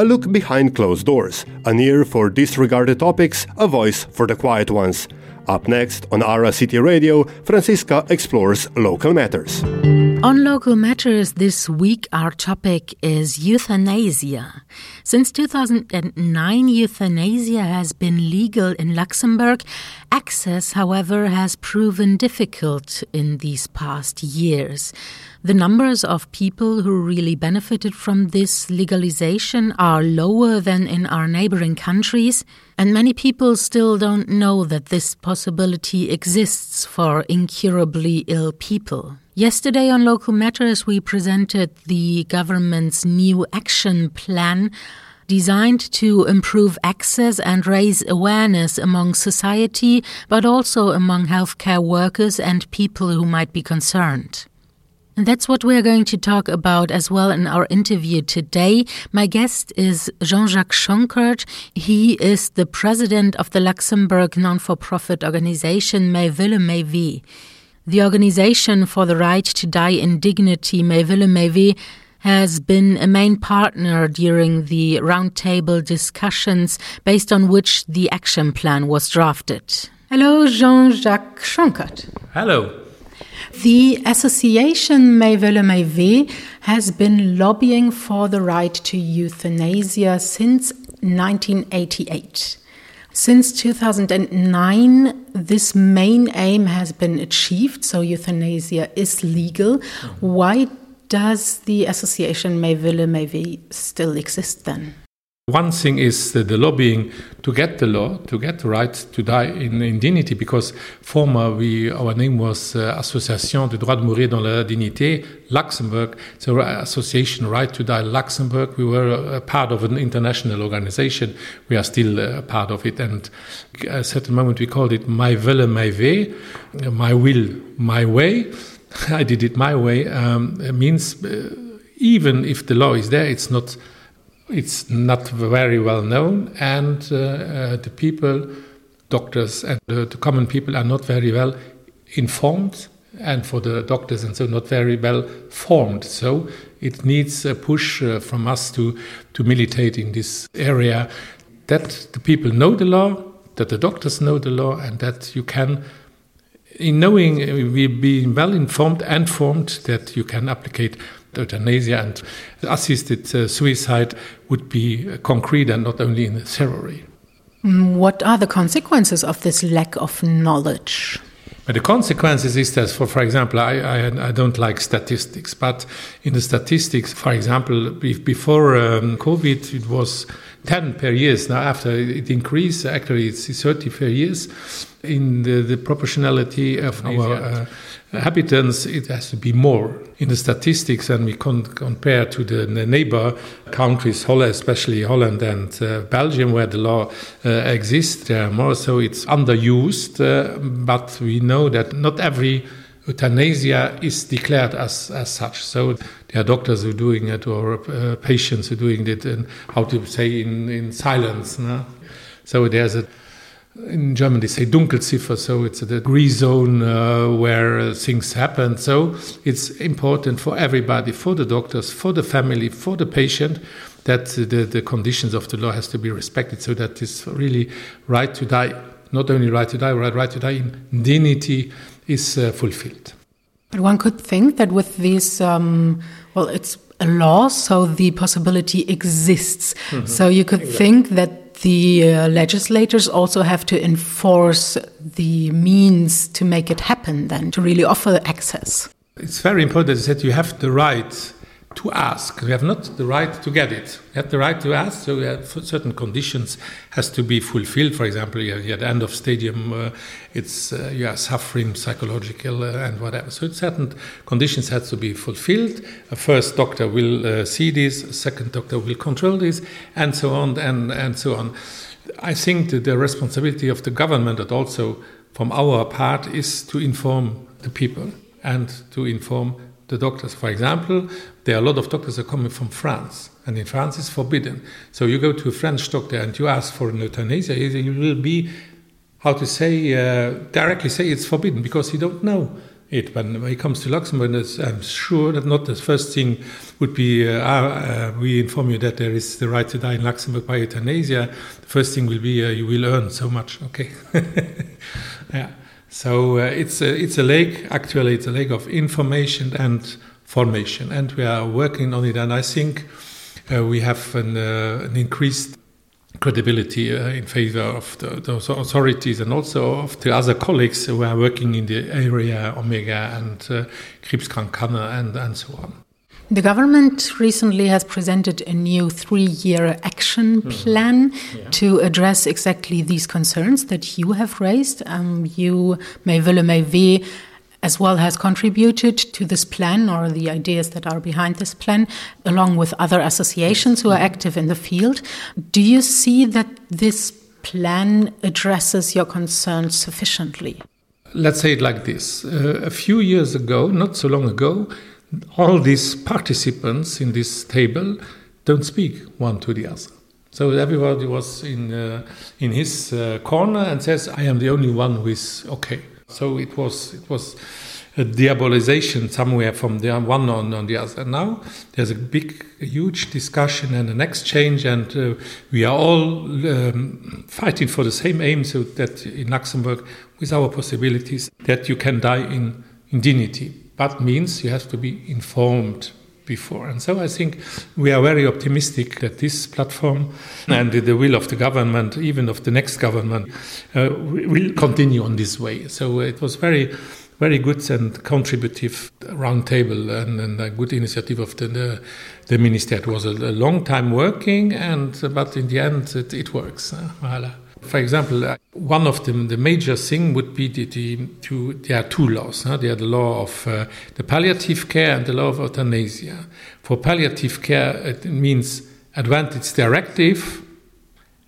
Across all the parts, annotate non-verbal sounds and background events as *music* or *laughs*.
a look behind closed doors, an ear for disregarded topics, a voice for the quiet ones. Up next on Ara City Radio, Franziska explores local matters. Mm. On local matters this week, our topic is euthanasia. Since 2009, euthanasia has been legal in Luxembourg. Access, however, has proven difficult in these past years. The numbers of people who really benefited from this legalization are lower than in our neighboring countries, and many people still don't know that this possibility exists for incurably ill people. Yesterday on Local Matters, we presented the government's new action plan designed to improve access and raise awareness among society, but also among healthcare workers and people who might be concerned. And that's what we're going to talk about as well in our interview today. My guest is Jean Jacques Schonkert. He is the president of the Luxembourg non for profit organization Mäi Wellen Mäi Wee. The Organization for the Right to Die in Dignity Mäi Wellen has been a main partner during the roundtable discussions based on which the action plan was drafted. Hello, Jean Jacques Schonkert. Hello. The association Mäi Wellen has been lobbying for the right to euthanasia since 1988. Since 2009, this main aim has been achieved, so euthanasia is legal. Mm-hmm. Why does the association May Wille May still exist then? One thing is the, the, lobbying to get the law, to get the right to die in, in dignity, because former we our name was uh, Association de droit de mourir dans la dignité Luxembourg, so Association Right to Die Luxembourg. We were a part of an international organization. We are still a part of it, and at a certain moment we called it My Wille, My Way, My Will, My Way. *laughs* I did it my way. Um, means uh, even if the law is there, it's not it's not very well known, and uh, uh, the people, doctors, and the, common people are not very well informed, and for the doctors and so not very well formed. So it needs a push uh, from us to to militate in this area, that the people know the law, that the doctors know the law, and that you can. In knowing, we being well informed and formed, that you can applicate euthanasia and assisted uh, suicide would be uh, concrete and not only in the theory. What are the consequences of this lack of knowledge? But the consequences is that, for, for example, I, I, I, don't like statistics, but in the statistics, for example, before um, COVID, it was 10 per years. Now, after it increased, actually, it's 30 per years in the, the proportionality of our uh, inhabitants, it has to be more. In the statistics, and we can compare to the, neighbor countries, Holland, especially Holland and uh, Belgium, where the law uh, exists, there are more. So it's underused, uh, but we know that not every euthanasia is declared as, as such. So there are doctors who are doing it, or uh, patients who are doing it, and how to say in, in silence. No? So there's a in German they say Dunkelziffer, so it's a gray zone uh, where things happen. So it's important for everybody, for the doctors, for the family, for the patient, that the, the conditions of the law has to be respected, so that this really right to die, not only right to die, right, right to die in dignity is uh, fulfilled. But one could think that with this, um, well, it's a law, so the possibility exists. Mm -hmm. So you could exactly. think that the uh, legislators also have to enforce the means to make it happen, then, to really offer access. It's very important that you have the right to ask. We have not the right to get it. We have the right to ask, so we have certain conditions has to be fulfilled. For example, you at the end of stadium, uh, it's uh, you are suffering psychological uh, and whatever. So certain conditions has to be fulfilled. A first doctor will uh, see this, a second doctor will control this, and so on and and so on. I think that the responsibility of the government, but also from our part, is to inform the people and to inform the doctors. For example, there are a lot of doctors that are coming from France, and in France it's forbidden. So you go to a French doctor and you ask for an euthanasia, you will be, how to say, uh, directly say it's forbidden because you don't know. it. When, it comes to Luxembourg, I'm sure that not the first thing would be uh, uh, we inform you that there is the right to die in Luxembourg by euthanasia. The first thing will be uh, you will earn so much. Okay, *laughs* yeah. So uh, it's a, it's a lake. Actually, it's a lake of information and formation, and we are working on it. And I think uh, we have an, uh, an increased credibility uh, in favor of the, those authorities and also of the other colleagues who are working in the area, Omega and uh, and, and so on. The government recently has presented a new three year action hmm. plan mm. yeah. to address exactly these concerns that you have raised. Um, you, Mäi Wellen as well has contributed to this plan or the ideas that are behind this plan, along with other associations who are active in the field. Do you see that this plan addresses your concerns sufficiently? Let's say it like this. Uh, a few years ago, not so long ago, all these participants in this table don't speak one to the other. So everybody was in, uh, in his uh, corner and says, I am the only one who is okay. So it was it was a diabolization somewhere from the one on, on the other. Now there's a big, huge discussion and an exchange, and uh, we are all um, fighting for the same aim. So that in Luxembourg, with our possibilities, that you can die in, in dignity, but means you have to be informed before. And so I think we are very optimistic that this platform and the will of the government, even of the next government, uh, will continue on this way. So it was very very good and contributive roundtable and, and, a good initiative of the, the, the minister. It was a, a, long time working, and but in the end, it, it works. Uh, voilà. For example, uh, one of the, the major thing would be the, the two, there are two laws. Huh? There are the law of uh, the palliative care and the law of euthanasia. For palliative care, it means advantage directive,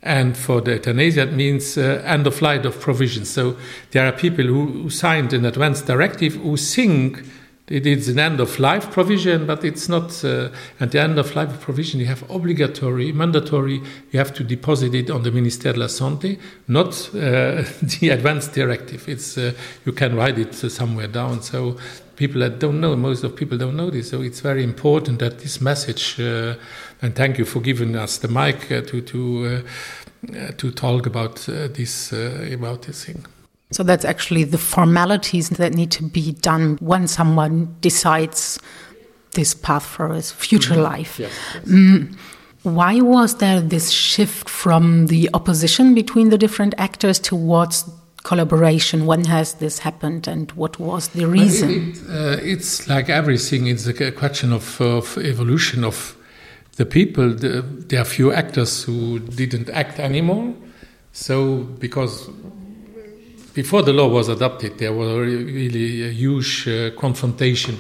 and for the euthanasia, it means uh, end of life of provision. So there are people who, who signed an advance directive who think it is an end of life provision, but it's not. Uh, at the end of life provision, you have obligatory, mandatory, you have to deposit it on the Ministère de la Santé, not uh, *laughs* the advance directive. It's, uh, you can write it somewhere down. So people that don't know, most of people don't know this. So it's very important that this message, uh, and thank you for giving us the mic uh, to, to, uh, to talk about this, about this thing. So that's actually the formalities that need to be done when someone decides this path for his future mm -hmm. life. Yes, yes. Mm, why was there this shift from the opposition between the different actors towards collaboration? When has this happened, and what was the reason? It, uh, it's like everything; it's a question of, of evolution of the people. The, there are few actors who didn't act anymore. So, because before the law was adopted, there was really a huge uh, confrontation.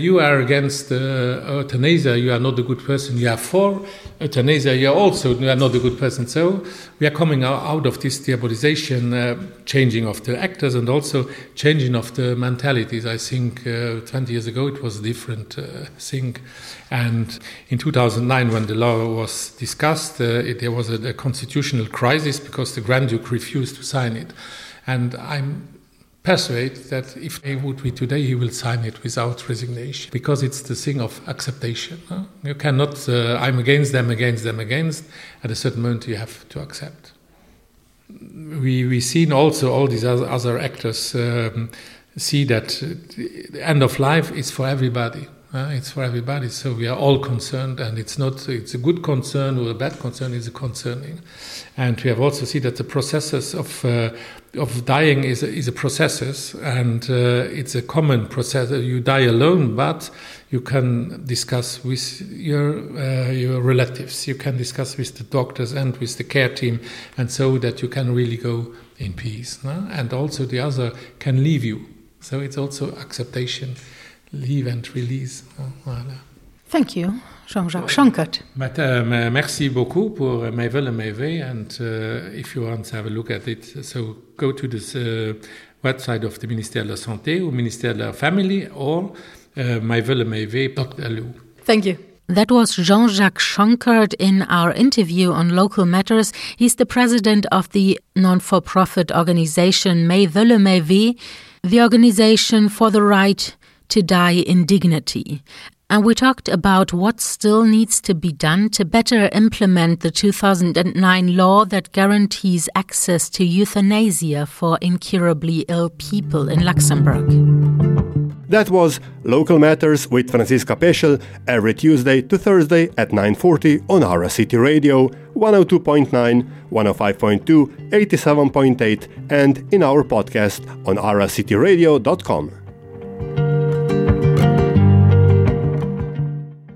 You are against uh, euthanasia, you are not a good person. You are for euthanasia, you are also you are not a good person. So we are coming out of this diabolization, uh, changing of the actors and also changing of the mentalities. I think uh, 20 years ago it was a different uh, thing. And in 2009, when the law was discussed, uh, it, there was a, a constitutional crisis because the Grand Duke refused to sign it. And I'm persuaded that if he would be today, he will sign it without resignation because it's the thing of acceptation. You cannot, uh, I'm against them, against them, against. At a certain moment, you have to accept. We, we've seen also all these other, other actors um, see that the end of life is for everybody. Uh, it's for everybody, so we are all concerned, and it's not. It's a good concern or a bad concern. It's a concerning, and we have also seen that the processes of uh, of dying is a, is a process, and uh, it's a common process. You die alone, but you can discuss with your uh, your relatives. You can discuss with the doctors and with the care team, and so that you can really go in peace. No? And also the other can leave you. So it's also acceptation leave and release. Voilà. Thank you, Jean-Jacques Schonkert. But, um, uh, merci beaucoup pour uh, my will and my way. And uh, if you want to have a look at it, so go to the uh, website of the Ministère de la Santé or Ministère de la Family or uh, myvillemayvay.lu. Thank you. That was Jean Jacques Schonkert in our interview on local matters. He's the president of the non for profit organization Mäi Wellen the organization for the right to die in dignity. And we talked about what still needs to be done to better implement the 2009 law that guarantees access to euthanasia for incurably ill people in Luxembourg. That was Local Matters with Franziska Peschel every Tuesday to Thursday at 9.40 on Ara City Radio, 102.9, 105.2, 87.8 and in our podcast on aracityradio.com.